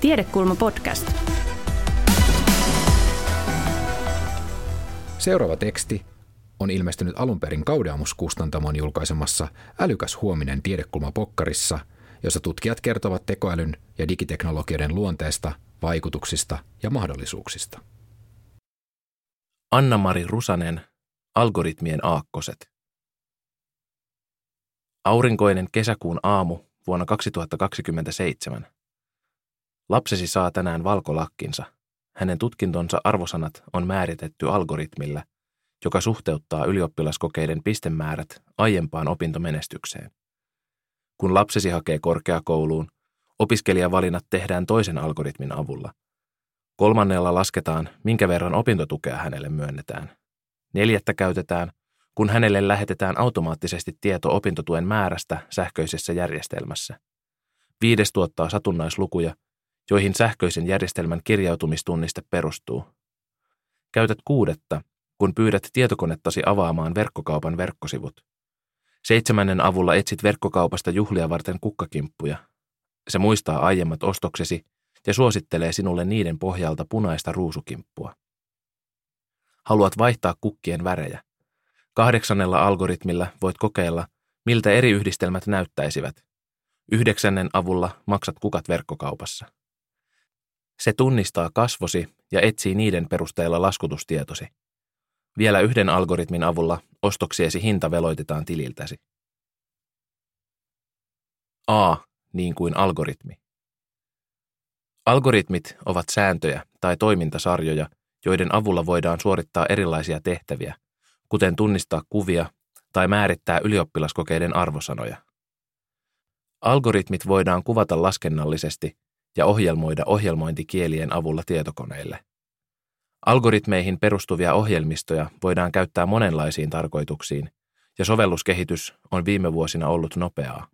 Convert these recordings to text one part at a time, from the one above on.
Tiedekulma podcast. Seuraava teksti on ilmestynyt alun perin Kaudeamus-kustantamon julkaisemassa Älykäs huominen tiedekulma pokkarissa, jossa tutkijat kertovat tekoälyn ja digiteknologioiden luonteesta, vaikutuksista ja mahdollisuuksista. Anna-Mari Rusanen, Algoritmien aakkoset. Aurinkoinen kesäkuun aamu vuonna 2027. Lapsesi saa tänään valkolakkinsa. Hänen tutkintonsa arvosanat on määritetty algoritmilla, joka suhteuttaa ylioppilaskokeiden pistemäärät aiempaan opintomenestykseen. Kun lapsesi hakee korkeakouluun, opiskelijavalinnat tehdään toisen algoritmin avulla. Kolmannella lasketaan, minkä verran opintotukea hänelle myönnetään. Neljättä käytetään, kun hänelle lähetetään automaattisesti tieto opintotuen määrästä sähköisessä järjestelmässä. Viides tuottaa satunnaislukuja, joihin sähköisen järjestelmän kirjautumistunniste perustuu. Käytät kuudetta, kun pyydät tietokonettasi avaamaan verkkokaupan verkkosivut. Seitsemännen avulla etsit verkkokaupasta juhlia varten kukkakimppuja. Se muistaa aiemmat ostoksesi ja suosittelee sinulle niiden pohjalta punaista ruusukimppua. Haluat vaihtaa kukkien värejä. Kahdeksannella algoritmilla voit kokeilla, miltä eri yhdistelmät näyttäisivät. Yhdeksännen avulla maksat kukat verkkokaupassa. Se tunnistaa kasvosi ja etsii niiden perusteella laskutustietosi. Vielä yhden algoritmin avulla ostoksiesi hinta veloitetaan tililtäsi. A, niin kuin algoritmi. Algoritmit ovat sääntöjä tai toimintasarjoja, joiden avulla voidaan suorittaa erilaisia tehtäviä, kuten tunnistaa kuvia tai määrittää ylioppilaskokeiden arvosanoja. Algoritmit voidaan kuvata laskennallisesti ja ohjelmoida ohjelmointikielien avulla tietokoneille. Algoritmeihin perustuvia ohjelmistoja voidaan käyttää monenlaisiin tarkoituksiin, ja sovelluskehitys on viime vuosina ollut nopeaa.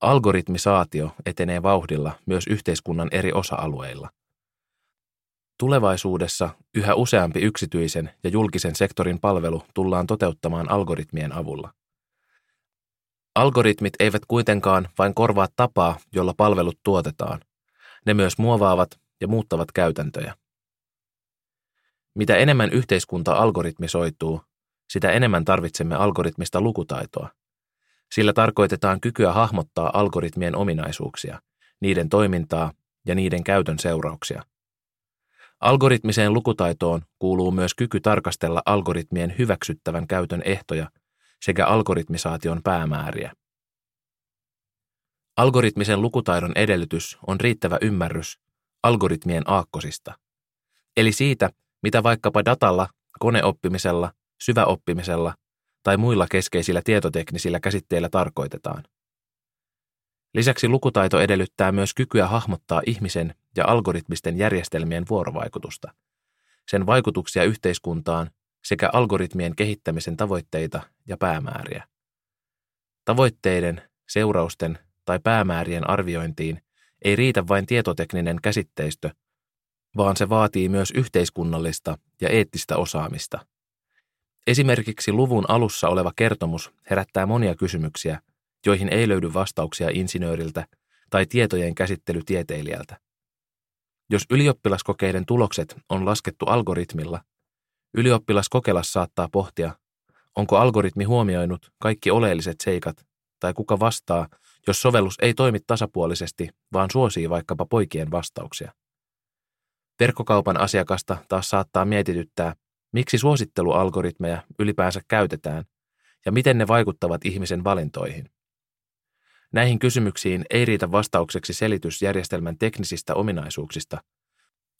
Algoritmisaatio etenee vauhdilla myös yhteiskunnan eri osa-alueilla. Tulevaisuudessa yhä useampi yksityisen ja julkisen sektorin palvelu tullaan toteuttamaan algoritmien avulla. Algoritmit eivät kuitenkaan vain korvaa tapaa, jolla palvelut tuotetaan. Ne myös muovaavat ja muuttavat käytäntöjä. Mitä enemmän yhteiskunta algoritmisoituu, sitä enemmän tarvitsemme algoritmista lukutaitoa. Sillä tarkoitetaan kykyä hahmottaa algoritmien ominaisuuksia, niiden toimintaa ja niiden käytön seurauksia. Algoritmiseen lukutaitoon kuuluu myös kyky tarkastella algoritmien hyväksyttävän käytön ehtoja sekä algoritmisaation päämääriä. Algoritmisen lukutaidon edellytys on riittävä ymmärrys algoritmien aakkosista, eli siitä, mitä vaikkapa datalla, koneoppimisella, syväoppimisella tai muilla keskeisillä tietoteknisillä käsitteillä tarkoitetaan. Lisäksi lukutaito edellyttää myös kykyä hahmottaa ihmisen ja algoritmisten järjestelmien vuorovaikutusta, sen vaikutuksia yhteiskuntaan sekä algoritmien kehittämisen tavoitteita ja päämääriä. Tavoitteiden, seurausten tai päämäärien arviointiin ei riitä vain tietotekninen käsitteistö, vaan se vaatii myös yhteiskunnallista ja eettistä osaamista. Esimerkiksi luvun alussa oleva kertomus herättää monia kysymyksiä, joihin ei löydy vastauksia insinööriltä tai tietojen käsittelytieteilijältä. Jos ylioppilaskokeiden tulokset on laskettu algoritmilla, ylioppilaskokelas saattaa pohtia, onko algoritmi huomioinut kaikki oleelliset seikat tai kuka vastaa, jos sovellus ei toimi tasapuolisesti, vaan suosii vaikkapa poikien vastauksia. Verkkokaupan asiakasta taas saattaa mietityttää, miksi suosittelualgoritmeja ylipäänsä käytetään ja miten ne vaikuttavat ihmisen valintoihin. Näihin kysymyksiin ei riitä vastaukseksi selitys järjestelmän teknisistä ominaisuuksista,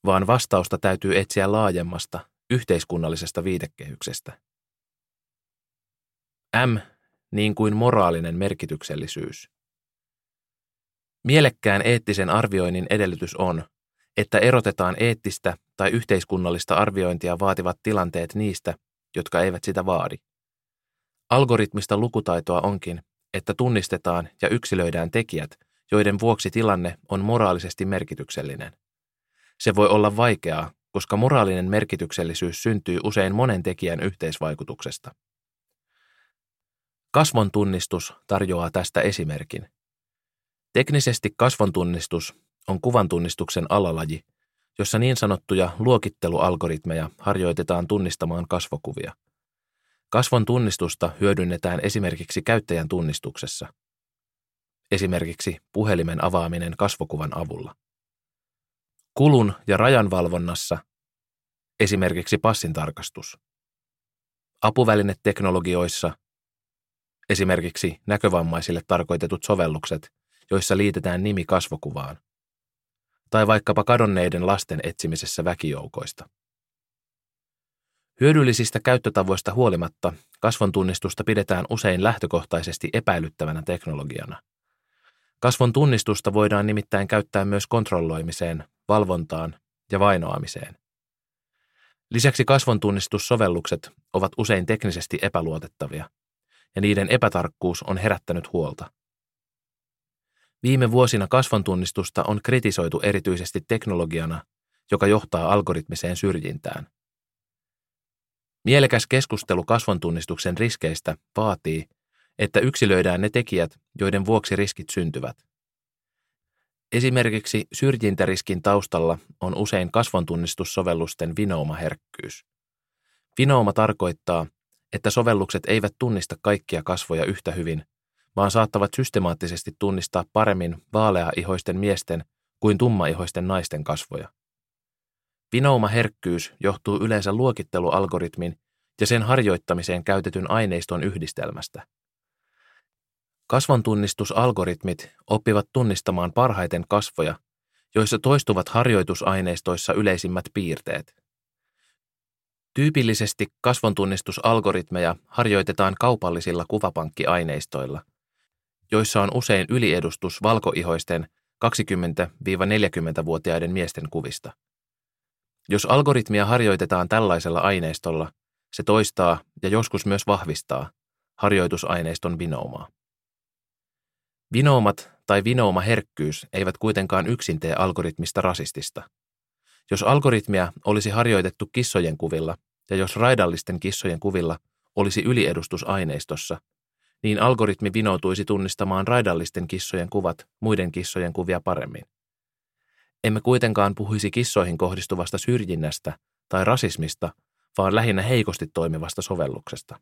vaan vastausta täytyy etsiä laajemmasta, yhteiskunnallisesta viitekehyksestä. M niin kuin moraalinen merkityksellisyys. Mielekkään eettisen arvioinnin edellytys on, että erotetaan eettistä tai yhteiskunnallista arviointia vaativat tilanteet niistä, jotka eivät sitä vaadi. Algoritmista lukutaitoa onkin, että tunnistetaan ja yksilöidään tekijät, joiden vuoksi tilanne on moraalisesti merkityksellinen. Se voi olla vaikeaa, koska moraalinen merkityksellisyys syntyy usein monen tekijän yhteisvaikutuksesta. Kasvon tunnistus tarjoaa tästä esimerkin. Teknisesti kasvon tunnistus on kuvantunnistuksen alalaji, jossa niin sanottuja luokittelualgoritmeja harjoitetaan tunnistamaan kasvokuvia. Kasvon tunnistusta hyödynnetään esimerkiksi käyttäjän tunnistuksessa. Esimerkiksi puhelimen avaaminen kasvokuvan avulla. Kulun ja rajan valvonnassa esimerkiksi passin tarkastus. Apuvälineteknologioissa esimerkiksi näkövammaisille tarkoitetut sovellukset, joissa liitetään nimi kasvokuvaan – tai vaikkapa kadonneiden lasten etsimisessä väkijoukoista. Hyödyllisistä käyttötavoista huolimatta kasvon tunnistusta pidetään usein lähtökohtaisesti epäilyttävänä teknologiana. Kasvon tunnistusta voidaan nimittäin käyttää myös kontrolloimiseen, valvontaan ja vainoamiseen. Lisäksi kasvon tunnistussovellukset ovat usein teknisesti epäluotettavia, ja niiden epätarkkuus on herättänyt huolta. Viime vuosina kasvontunnistusta on kritisoitu erityisesti teknologiana, joka johtaa algoritmiseen syrjintään. Mielekäs keskustelu kasvontunnistuksen riskeistä vaatii, että yksilöidään ne tekijät, joiden vuoksi riskit syntyvät. Esimerkiksi syrjintäriskin taustalla on usein kasvontunnistussovellusten vinoumaherkkyys. Vinouma tarkoittaa, että sovellukset eivät tunnista kaikkia kasvoja yhtä hyvin vaan saattavat systemaattisesti tunnistaa paremmin vaaleaihoisten miesten kuin tummaihoisten naisten kasvoja. Vinouma-herkkyys johtuu yleensä luokittelualgoritmin ja sen harjoittamiseen käytetyn aineiston yhdistelmästä. Kasvontunnistusalgoritmit oppivat tunnistamaan parhaiten kasvoja, joissa toistuvat harjoitusaineistoissa yleisimmät piirteet. Tyypillisesti kasvontunnistusalgoritmeja harjoitetaan kaupallisilla kuvapankkiaineistoilla, joissa on usein yliedustus valkoihoisten 20-40-vuotiaiden miesten kuvista. Jos algoritmia harjoitetaan tällaisella aineistolla, se toistaa ja joskus myös vahvistaa harjoitusaineiston vinoumaa. Vinoumat tai vinoumaherkkyys eivät kuitenkaan yksin tee algoritmista rasistista. Jos algoritmia olisi harjoitettu kissojen kuvilla ja jos raidallisten kissojen kuvilla olisi yliedustus aineistossa, niin algoritmi vinoutuisi tunnistamaan raidallisten kissojen kuvat muiden kissojen kuvia paremmin. Emme kuitenkaan puhuisi kissoihin kohdistuvasta syrjinnästä tai rasismista, vaan lähinnä heikosti toimivasta sovelluksesta.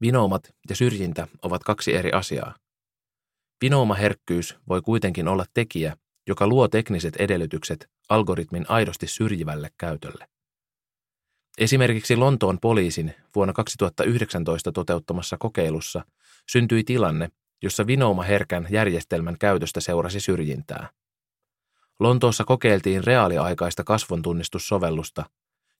Vinoumat ja syrjintä ovat kaksi eri asiaa. Vinoumaherkkyys voi kuitenkin olla tekijä, joka luo tekniset edellytykset algoritmin aidosti syrjivälle käytölle. Esimerkiksi Lontoon poliisin vuonna 2019 toteuttamassa kokeilussa syntyi tilanne, jossa vinooma-herkän järjestelmän käytöstä seurasi syrjintää. Lontoossa kokeiltiin reaaliaikaista kasvontunnistussovellusta,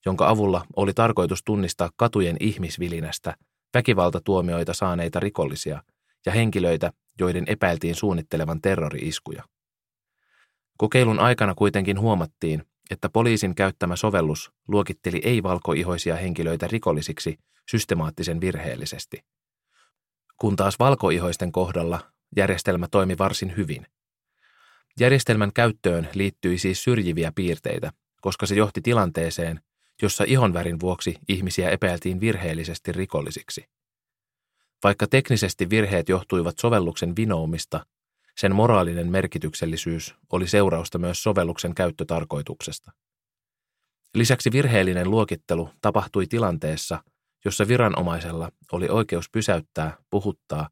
jonka avulla oli tarkoitus tunnistaa katujen ihmisvilinästä väkivaltatuomioita saaneita rikollisia ja henkilöitä, joiden epäiltiin suunnittelevan terrori-iskuja. Kokeilun aikana kuitenkin huomattiin, että poliisin käyttämä sovellus luokitteli ei-valkoihoisia henkilöitä rikollisiksi systemaattisen virheellisesti. Kun taas valkoihoisten kohdalla järjestelmä toimi varsin hyvin. Järjestelmän käyttöön liittyi siis syrjiviä piirteitä, koska se johti tilanteeseen, jossa ihonvärin vuoksi ihmisiä epäiltiin virheellisesti rikollisiksi. Vaikka teknisesti virheet johtuivat sovelluksen vinoumista, sen moraalinen merkityksellisyys oli seurausta myös sovelluksen käyttötarkoituksesta. Lisäksi virheellinen luokittelu tapahtui tilanteessa, jossa viranomaisella oli oikeus pysäyttää, puhuttaa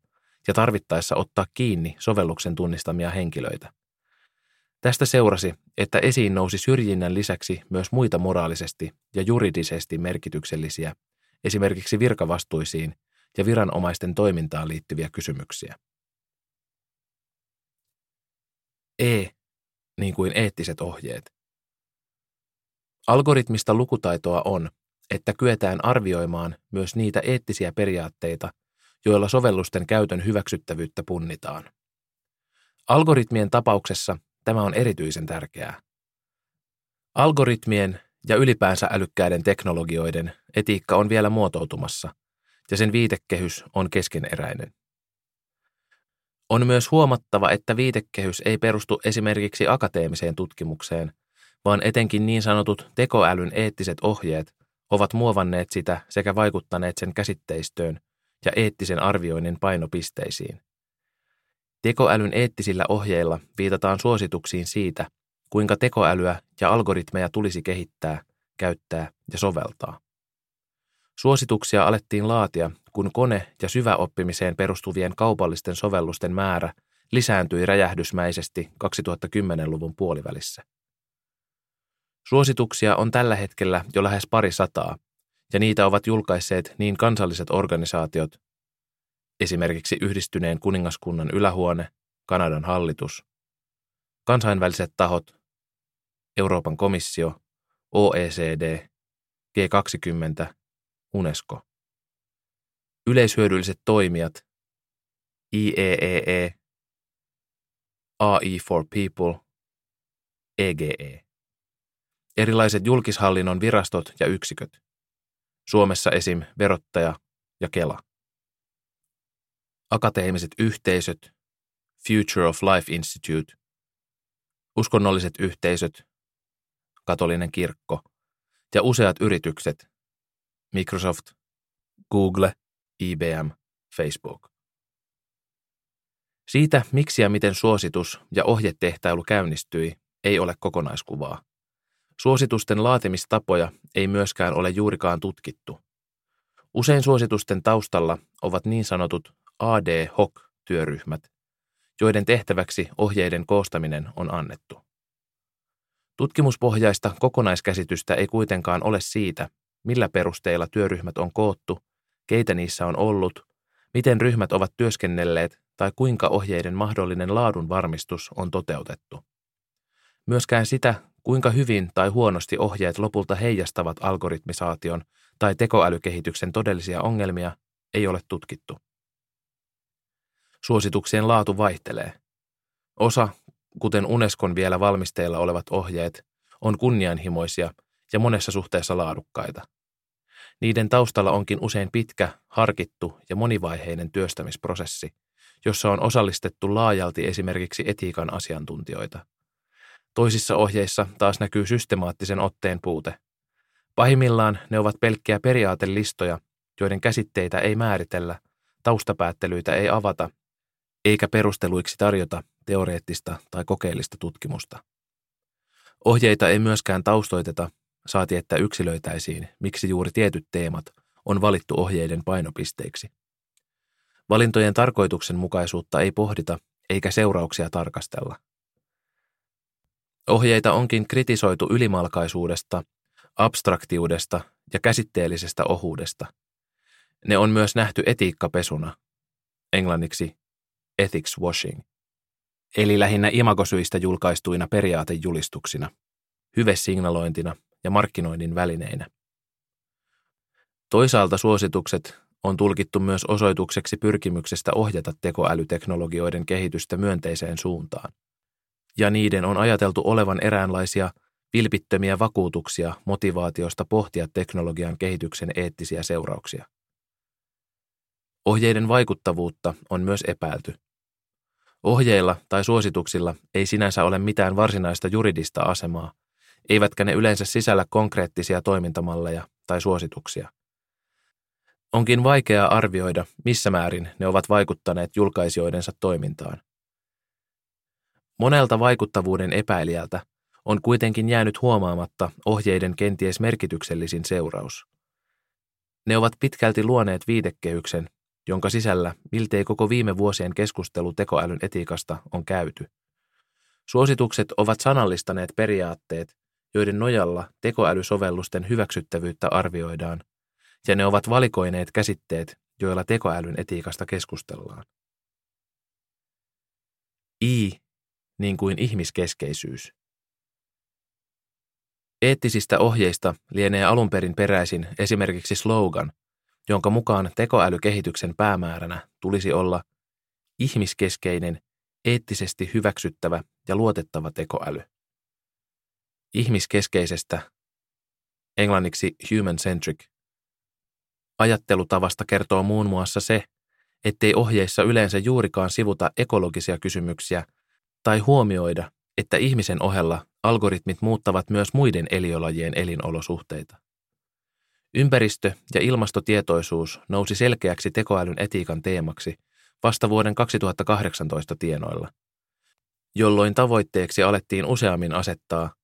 ja tarvittaessa ottaa kiinni sovelluksen tunnistamia henkilöitä. Tästä seurasi, että esiin nousi syrjinnän lisäksi myös muita moraalisesti ja juridisesti merkityksellisiä, esimerkiksi virkavastuisiin ja viranomaisten toimintaan liittyviä kysymyksiä. E, niin kuin eettiset ohjeet. Algoritmista lukutaitoa on, että kyetään arvioimaan myös niitä eettisiä periaatteita, joilla sovellusten käytön hyväksyttävyyttä punnitaan. Algoritmien tapauksessa tämä on erityisen tärkeää. Algoritmien ja ylipäänsä älykkäiden teknologioiden etiikka on vielä muotoutumassa, ja sen viitekehys on keskeneräinen. On myös huomattava, että viitekehys ei perustu esimerkiksi akateemiseen tutkimukseen, vaan etenkin niin sanotut tekoälyn eettiset ohjeet ovat muovanneet sitä sekä vaikuttaneet sen käsitteistöön ja eettisen arvioinnin painopisteisiin. Tekoälyn eettisillä ohjeilla viitataan suosituksiin siitä, kuinka tekoälyä ja algoritmeja tulisi kehittää, käyttää ja soveltaa. Suosituksia alettiin laatia, kun kone- ja syväoppimiseen perustuvien kaupallisten sovellusten määrä lisääntyi räjähdysmäisesti 2010-luvun puolivälissä. Suosituksia on tällä hetkellä jo lähes pari sataa, ja niitä ovat julkaisseet niin kansalliset organisaatiot, esimerkiksi yhdistyneen kuningaskunnan ylähuone, Kanadan hallitus, kansainväliset tahot, Euroopan komissio, OECD, G20, UNESCO. Yleishyödylliset toimijat, IEEE, AI for People, EGE. Erilaiset julkishallinnon virastot ja yksiköt. Suomessa esim. verottaja ja Kela. Akateemiset yhteisöt, Future of Life Institute, uskonnolliset yhteisöt, katolinen kirkko ja useat yritykset, Microsoft, Google, IBM, Facebook. Siitä, miksi ja miten suositus ja ohjetehtailu käynnistyi, ei ole kokonaiskuvaa. Suositusten laatimistapoja ei myöskään ole juurikaan tutkittu. Usein suositusten taustalla ovat niin sanotut ad hoc-työryhmät, joiden tehtäväksi ohjeiden koostaminen on annettu. Tutkimuspohjaista kokonaiskäsitystä ei kuitenkaan ole siitä, millä perusteilla työryhmät on koottu, keitä niissä on ollut, miten ryhmät ovat työskennelleet tai kuinka ohjeiden mahdollinen laadun varmistus on toteutettu. Myöskään sitä, kuinka hyvin tai huonosti ohjeet lopulta heijastavat algoritmisaation tai tekoälykehityksen todellisia ongelmia, ei ole tutkittu. Suosituksien laatu vaihtelee. Osa, kuten Unescon vielä valmisteilla olevat ohjeet, on kunnianhimoisia ja monessa suhteessa laadukkaita. Niiden taustalla onkin usein pitkä, harkittu ja monivaiheinen työstämisprosessi, jossa on osallistettu laajalti esimerkiksi etiikan asiantuntijoita. Toisissa ohjeissa taas näkyy systemaattisen otteen puute. Pahimmillaan ne ovat pelkkiä periaatelistoja, joiden käsitteitä ei määritellä, taustapäättelyitä ei avata, eikä perusteluiksi tarjota teoreettista tai kokeellista tutkimusta. Ohjeita ei myöskään taustoiteta, saati että yksilöitäisiin, miksi juuri tietyt teemat on valittu ohjeiden painopisteiksi. Valintojen tarkoituksenmukaisuutta ei pohdita eikä seurauksia tarkastella. Ohjeita onkin kritisoitu ylimalkaisuudesta, abstraktiudesta ja käsitteellisestä ohuudesta. Ne on myös nähty etiikkapesuna, englanniksi ethics washing, eli lähinnä imagosyistä julkaistuina periaatejulistuksina, hyvesignalointina ja markkinoinnin välineinä. Toisaalta suositukset on tulkittu myös osoitukseksi pyrkimyksestä ohjata tekoälyteknologioiden kehitystä myönteiseen suuntaan. Ja niiden on ajateltu olevan eräänlaisia vilpittömiä vakuutuksia motivaatiosta pohtia teknologian kehityksen eettisiä seurauksia. Ohjeiden vaikuttavuutta on myös epäilty. Ohjeilla tai suosituksilla ei sinänsä ole mitään varsinaista juridista asemaa, eivätkä ne yleensä sisällä konkreettisia toimintamalleja tai suosituksia. Onkin vaikeaa arvioida, missä määrin ne ovat vaikuttaneet julkaisijoidensa toimintaan. Monelta vaikuttavuuden epäilijältä on kuitenkin jäänyt huomaamatta ohjeiden kenties merkityksellisin seuraus. Ne ovat pitkälti luoneet viitekehyksen, jonka sisällä miltei koko viime vuosien keskustelu tekoälyn etiikasta on käyty. Suositukset ovat sanallistaneet periaatteet, joiden nojalla tekoälysovellusten hyväksyttävyyttä arvioidaan ja ne ovat valikoineet käsitteet, joilla tekoälyn etiikasta keskustellaan. I, niin kuin ihmiskeskeisyys. Eettisistä ohjeista lienee alun perin peräisin esimerkiksi slogan, jonka mukaan tekoälykehityksen päämääränä tulisi olla ihmiskeskeinen, eettisesti hyväksyttävä ja luotettava tekoäly. Ihmiskeskeisestä, englanniksi human-centric, Ajattelutavasta kertoo muun muassa se, ettei ohjeissa yleensä juurikaan sivuta ekologisia kysymyksiä tai huomioida, että ihmisen ohella algoritmit muuttavat myös muiden eliölajien elinolosuhteita. Ympäristö- ja ilmastotietoisuus nousi selkeäksi tekoälyn etiikan teemaksi, vasta vuoden 2018 tienoilla, jolloin tavoitteeksi alettiin useammin asettaa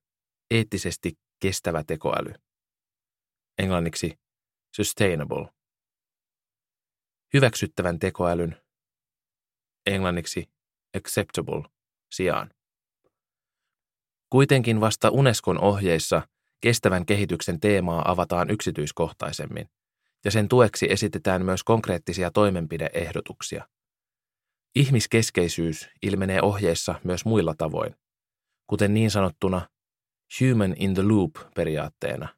eettisesti kestävä tekoäly. Englanniksi sustainable. Hyväksyttävän tekoälyn, englanniksi acceptable, sijaan. Kuitenkin vasta Unescon ohjeissa kestävän kehityksen teemaa avataan yksityiskohtaisemmin, ja sen tueksi esitetään myös konkreettisia toimenpideehdotuksia. Ihmiskeskeisyys ilmenee ohjeissa myös muilla tavoin, kuten niin sanottuna human in the loop periaatteena.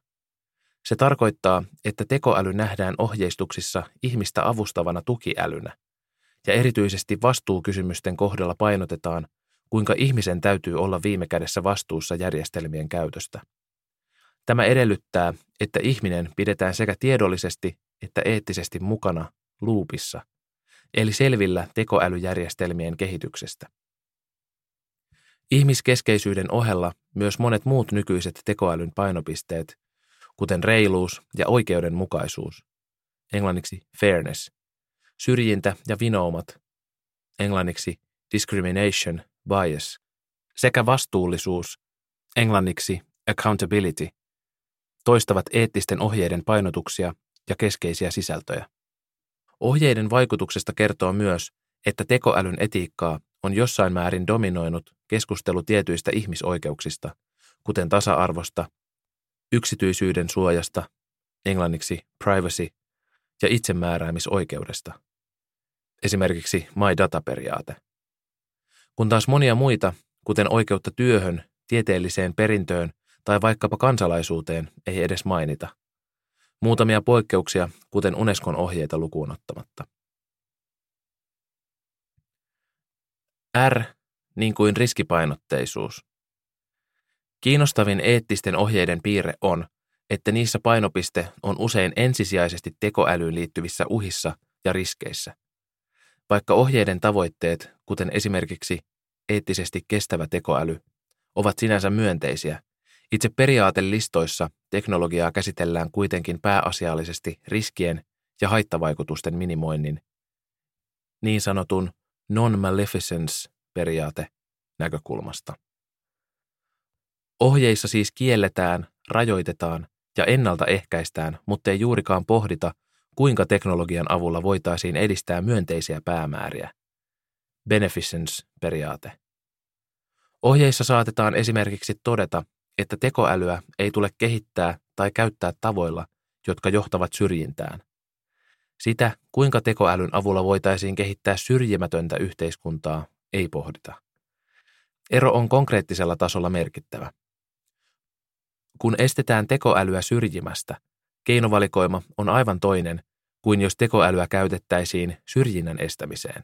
Se tarkoittaa, että tekoäly nähdään ohjeistuksissa ihmistä avustavana tukiälynä, ja erityisesti vastuukysymysten kohdalla painotetaan, kuinka ihmisen täytyy olla viime kädessä vastuussa järjestelmien käytöstä. Tämä edellyttää, että ihminen pidetään sekä tiedollisesti että eettisesti mukana luupissa, eli selvillä tekoälyjärjestelmien kehityksestä. Ihmiskeskeisyyden ohella myös monet muut nykyiset tekoälyn painopisteet, kuten reiluus ja oikeudenmukaisuus, englanniksi fairness, syrjintä ja vinoumat, englanniksi discrimination, bias, sekä vastuullisuus, englanniksi accountability, toistavat eettisten ohjeiden painotuksia ja keskeisiä sisältöjä. Ohjeiden vaikutuksesta kertoo myös, että tekoälyn etiikkaa on jossain määrin dominoinut keskustelu tietyistä ihmisoikeuksista, kuten tasa-arvosta, yksityisyyden suojasta, englanniksi privacy, ja itsemääräämisoikeudesta. Esimerkiksi My Data-periaate. Kun taas monia muita, kuten oikeutta työhön, tieteelliseen perintöön tai vaikkapa kansalaisuuteen, ei edes mainita. Muutamia poikkeuksia, kuten Unescon ohjeita lukuun ottamatta. R, niin kuin riskipainotteisuus. Kiinnostavin eettisten ohjeiden piirre on, että niissä painopiste on usein ensisijaisesti tekoälyyn liittyvissä uhissa ja riskeissä. Vaikka ohjeiden tavoitteet, kuten esimerkiksi eettisesti kestävä tekoäly, ovat sinänsä myönteisiä, itse periaatelistoissa teknologiaa käsitellään kuitenkin pääasiallisesti riskien ja haittavaikutusten minimoinnin, niin sanotun non-maleficence-periaate näkökulmasta. Ohjeissa siis kielletään, rajoitetaan ja ennaltaehkäistään, mutta ei juurikaan pohdita, kuinka teknologian avulla voitaisiin edistää myönteisiä päämääriä. Beneficence-periaate. Ohjeissa saatetaan esimerkiksi todeta, että tekoälyä ei tule kehittää tai käyttää tavoilla, jotka johtavat syrjintään. Sitä, kuinka tekoälyn avulla voitaisiin kehittää syrjimätöntä yhteiskuntaa, ei pohdita. Ero on konkreettisella tasolla merkittävä. Kun estetään tekoälyä syrjimästä, keinovalikoima on aivan toinen kuin jos tekoälyä käytettäisiin syrjinnän estämiseen.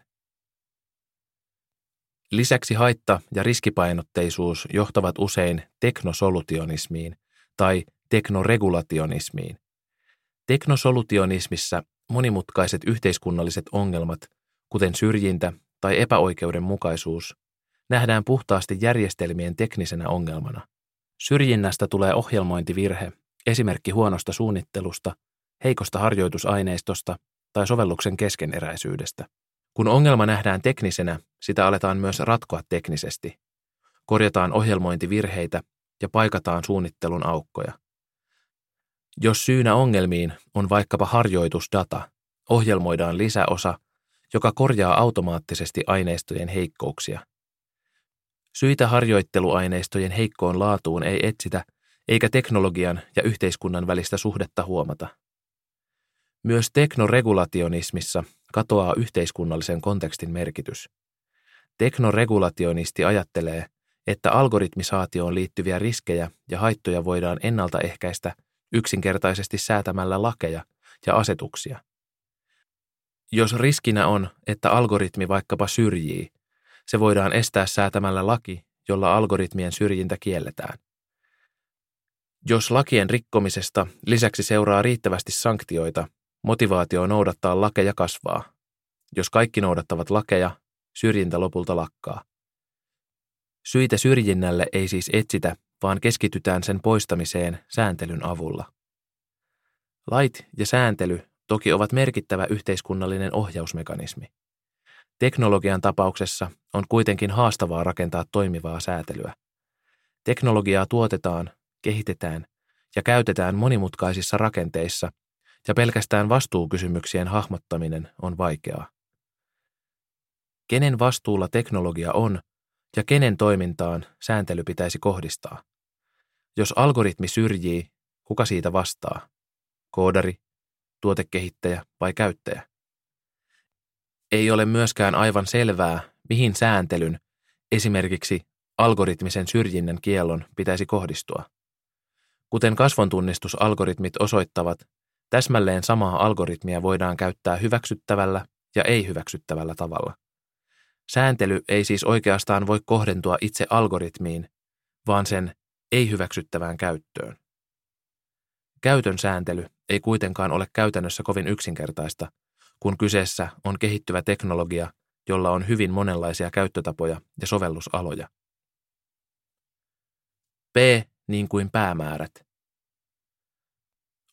Lisäksi haitta- ja riskipainotteisuus johtavat usein teknosolutionismiin tai teknoregulationismiin. Teknosolutionismissa monimutkaiset yhteiskunnalliset ongelmat, kuten syrjintä tai epäoikeudenmukaisuus, nähdään puhtaasti järjestelmien teknisenä ongelmana. Syrjinnästä tulee ohjelmointivirhe, esimerkki huonosta suunnittelusta, heikosta harjoitusaineistosta tai sovelluksen keskeneräisyydestä. Kun ongelma nähdään teknisenä, sitä aletaan myös ratkoa teknisesti. Korjataan ohjelmointivirheitä ja paikataan suunnittelun aukkoja. Jos syynä ongelmiin on vaikkapa harjoitusdata, ohjelmoidaan lisäosa, joka korjaa automaattisesti aineistojen heikkouksia. Syitä harjoitteluaineistojen heikkoon laatuun ei etsitä, eikä teknologian ja yhteiskunnan välistä suhdetta huomata. Myös teknoregulationismissa katoaa yhteiskunnallisen kontekstin merkitys. Teknoregulationisti ajattelee, että algoritmisaatioon liittyviä riskejä ja haittoja voidaan ennaltaehkäistä yksinkertaisesti säätämällä lakeja ja asetuksia. Jos riskinä on, että algoritmi vaikkapa syrjii, se voidaan estää säätämällä laki, jolla algoritmien syrjintä kielletään. Jos lakien rikkomisesta lisäksi seuraa riittävästi sanktioita, motivaatio noudattaa lakeja kasvaa. Jos kaikki noudattavat lakeja, syrjintä lopulta lakkaa. Syitä syrjinnälle ei siis etsitä, vaan keskitytään sen poistamiseen sääntelyn avulla. Lait ja sääntely toki ovat merkittävä yhteiskunnallinen ohjausmekanismi. Teknologian tapauksessa on kuitenkin haastavaa rakentaa toimivaa säätelyä. Teknologiaa tuotetaan, kehitetään ja käytetään monimutkaisissa rakenteissa, ja pelkästään vastuukysymyksien hahmottaminen on vaikeaa. Kenen vastuulla teknologia on ja kenen toimintaan sääntely pitäisi kohdistaa? Jos algoritmi syrjii, kuka siitä vastaa? Koodari, tuotekehittäjä vai käyttäjä? Ei ole myöskään aivan selvää, mihin sääntelyn, esimerkiksi algoritmisen syrjinnän kiellon, pitäisi kohdistua. Kuten kasvontunnistusalgoritmit osoittavat, täsmälleen samaa algoritmia voidaan käyttää hyväksyttävällä ja ei-hyväksyttävällä tavalla. Sääntely ei siis oikeastaan voi kohdentua itse algoritmiin, vaan sen ei-hyväksyttävään käyttöön. Käytön sääntely ei kuitenkaan ole käytännössä kovin yksinkertaista, kun kyseessä on kehittyvä teknologia, jolla on hyvin monenlaisia käyttötapoja ja sovellusaloja. P niin kuin päämäärät.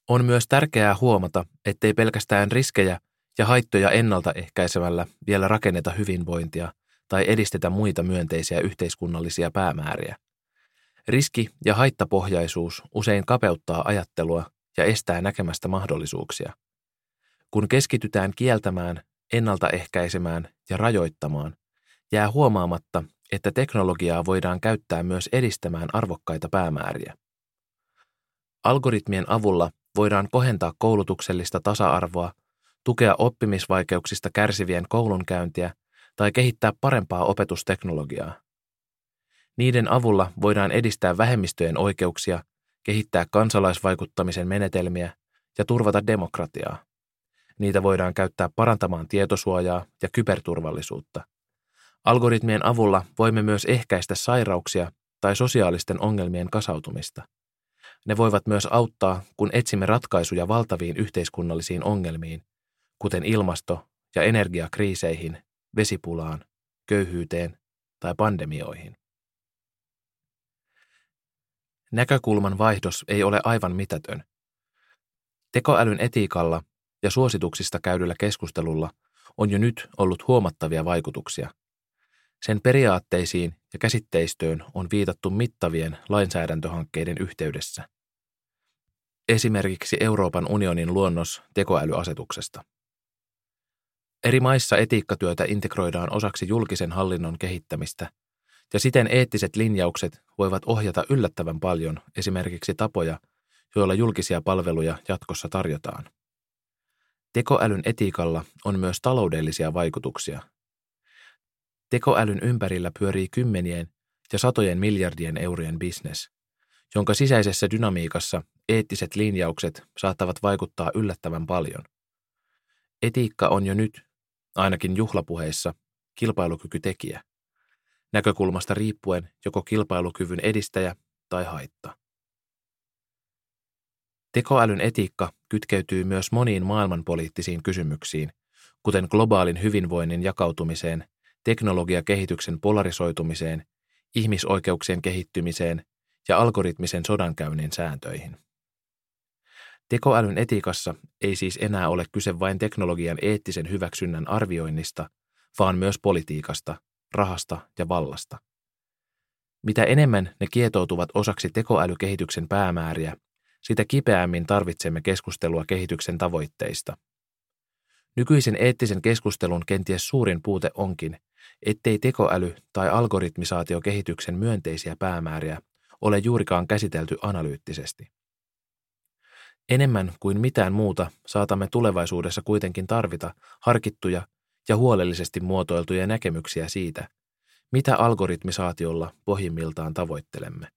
On myös tärkeää huomata, ettei pelkästään riskejä ja haittoja ennaltaehkäisemällä vielä rakenneta hyvinvointia tai edistetä muita myönteisiä yhteiskunnallisia päämääriä. Riski- ja haittapohjaisuus usein kapeuttaa ajattelua ja estää näkemästä mahdollisuuksia. Kun keskitytään kieltämään, ennaltaehkäisemään ja rajoittamaan, jää huomaamatta, että teknologiaa voidaan käyttää myös edistämään arvokkaita päämääriä. Algoritmien avulla voidaan kohentaa koulutuksellista tasa-arvoa, tukea oppimisvaikeuksista kärsivien koulunkäyntiä tai kehittää parempaa opetusteknologiaa. Niiden avulla voidaan edistää vähemmistöjen oikeuksia, kehittää kansalaisvaikuttamisen menetelmiä ja turvata demokratiaa. Niitä voidaan käyttää parantamaan tietosuojaa ja kyberturvallisuutta. Algoritmien avulla voimme myös ehkäistä sairauksia tai sosiaalisten ongelmien kasautumista. Ne voivat myös auttaa, kun etsimme ratkaisuja valtaviin yhteiskunnallisiin ongelmiin, kuten ilmasto- ja energiakriiseihin, vesipulaan, köyhyyteen tai pandemioihin. Näkökulman vaihdos ei ole aivan mitätön. Tekoälyn etiikalla ja suosituksista käydyllä keskustelulla on jo nyt ollut huomattavia vaikutuksia. Sen periaatteisiin ja käsitteistöön on viitattu mittavien lainsäädäntöhankkeiden yhteydessä. Esimerkiksi Euroopan unionin luonnos tekoälyasetuksesta. Eri maissa etiikkatyötä integroidaan osaksi julkisen hallinnon kehittämistä, ja siten eettiset linjaukset voivat ohjata yllättävän paljon esimerkiksi tapoja, joilla julkisia palveluja jatkossa tarjotaan. Tekoälyn etiikalla on myös taloudellisia vaikutuksia. Tekoälyn ympärillä pyörii kymmenien ja satojen miljardien eurojen bisnes, jonka sisäisessä dynamiikassa eettiset linjaukset saattavat vaikuttaa yllättävän paljon. Etiikka on jo nyt, ainakin juhlapuheissa, kilpailukykytekijä. Näkökulmasta riippuen joko kilpailukyvyn edistäjä tai haitta. Tekoälyn etiikka kytkeytyy myös moniin maailmanpoliittisiin kysymyksiin, kuten globaalin hyvinvoinnin jakautumiseen, teknologiakehityksen polarisoitumiseen, ihmisoikeuksien kehittymiseen ja algoritmisen sodankäynnin sääntöihin. Tekoälyn etiikassa ei siis enää ole kyse vain teknologian eettisen hyväksynnän arvioinnista, vaan myös politiikasta, rahasta ja vallasta. Mitä enemmän ne kietoutuvat osaksi tekoälykehityksen päämääriä, sitä kipeämmin tarvitsemme keskustelua kehityksen tavoitteista. Nykyisen eettisen keskustelun kenties suurin puute onkin, ettei tekoäly- tai algoritmisaatiokehityksen myönteisiä päämääriä ole juurikaan käsitelty analyyttisesti. Enemmän kuin mitään muuta saatamme tulevaisuudessa kuitenkin tarvita harkittuja ja huolellisesti muotoiltuja näkemyksiä siitä, mitä algoritmisaatiolla pohjimmiltaan tavoittelemme.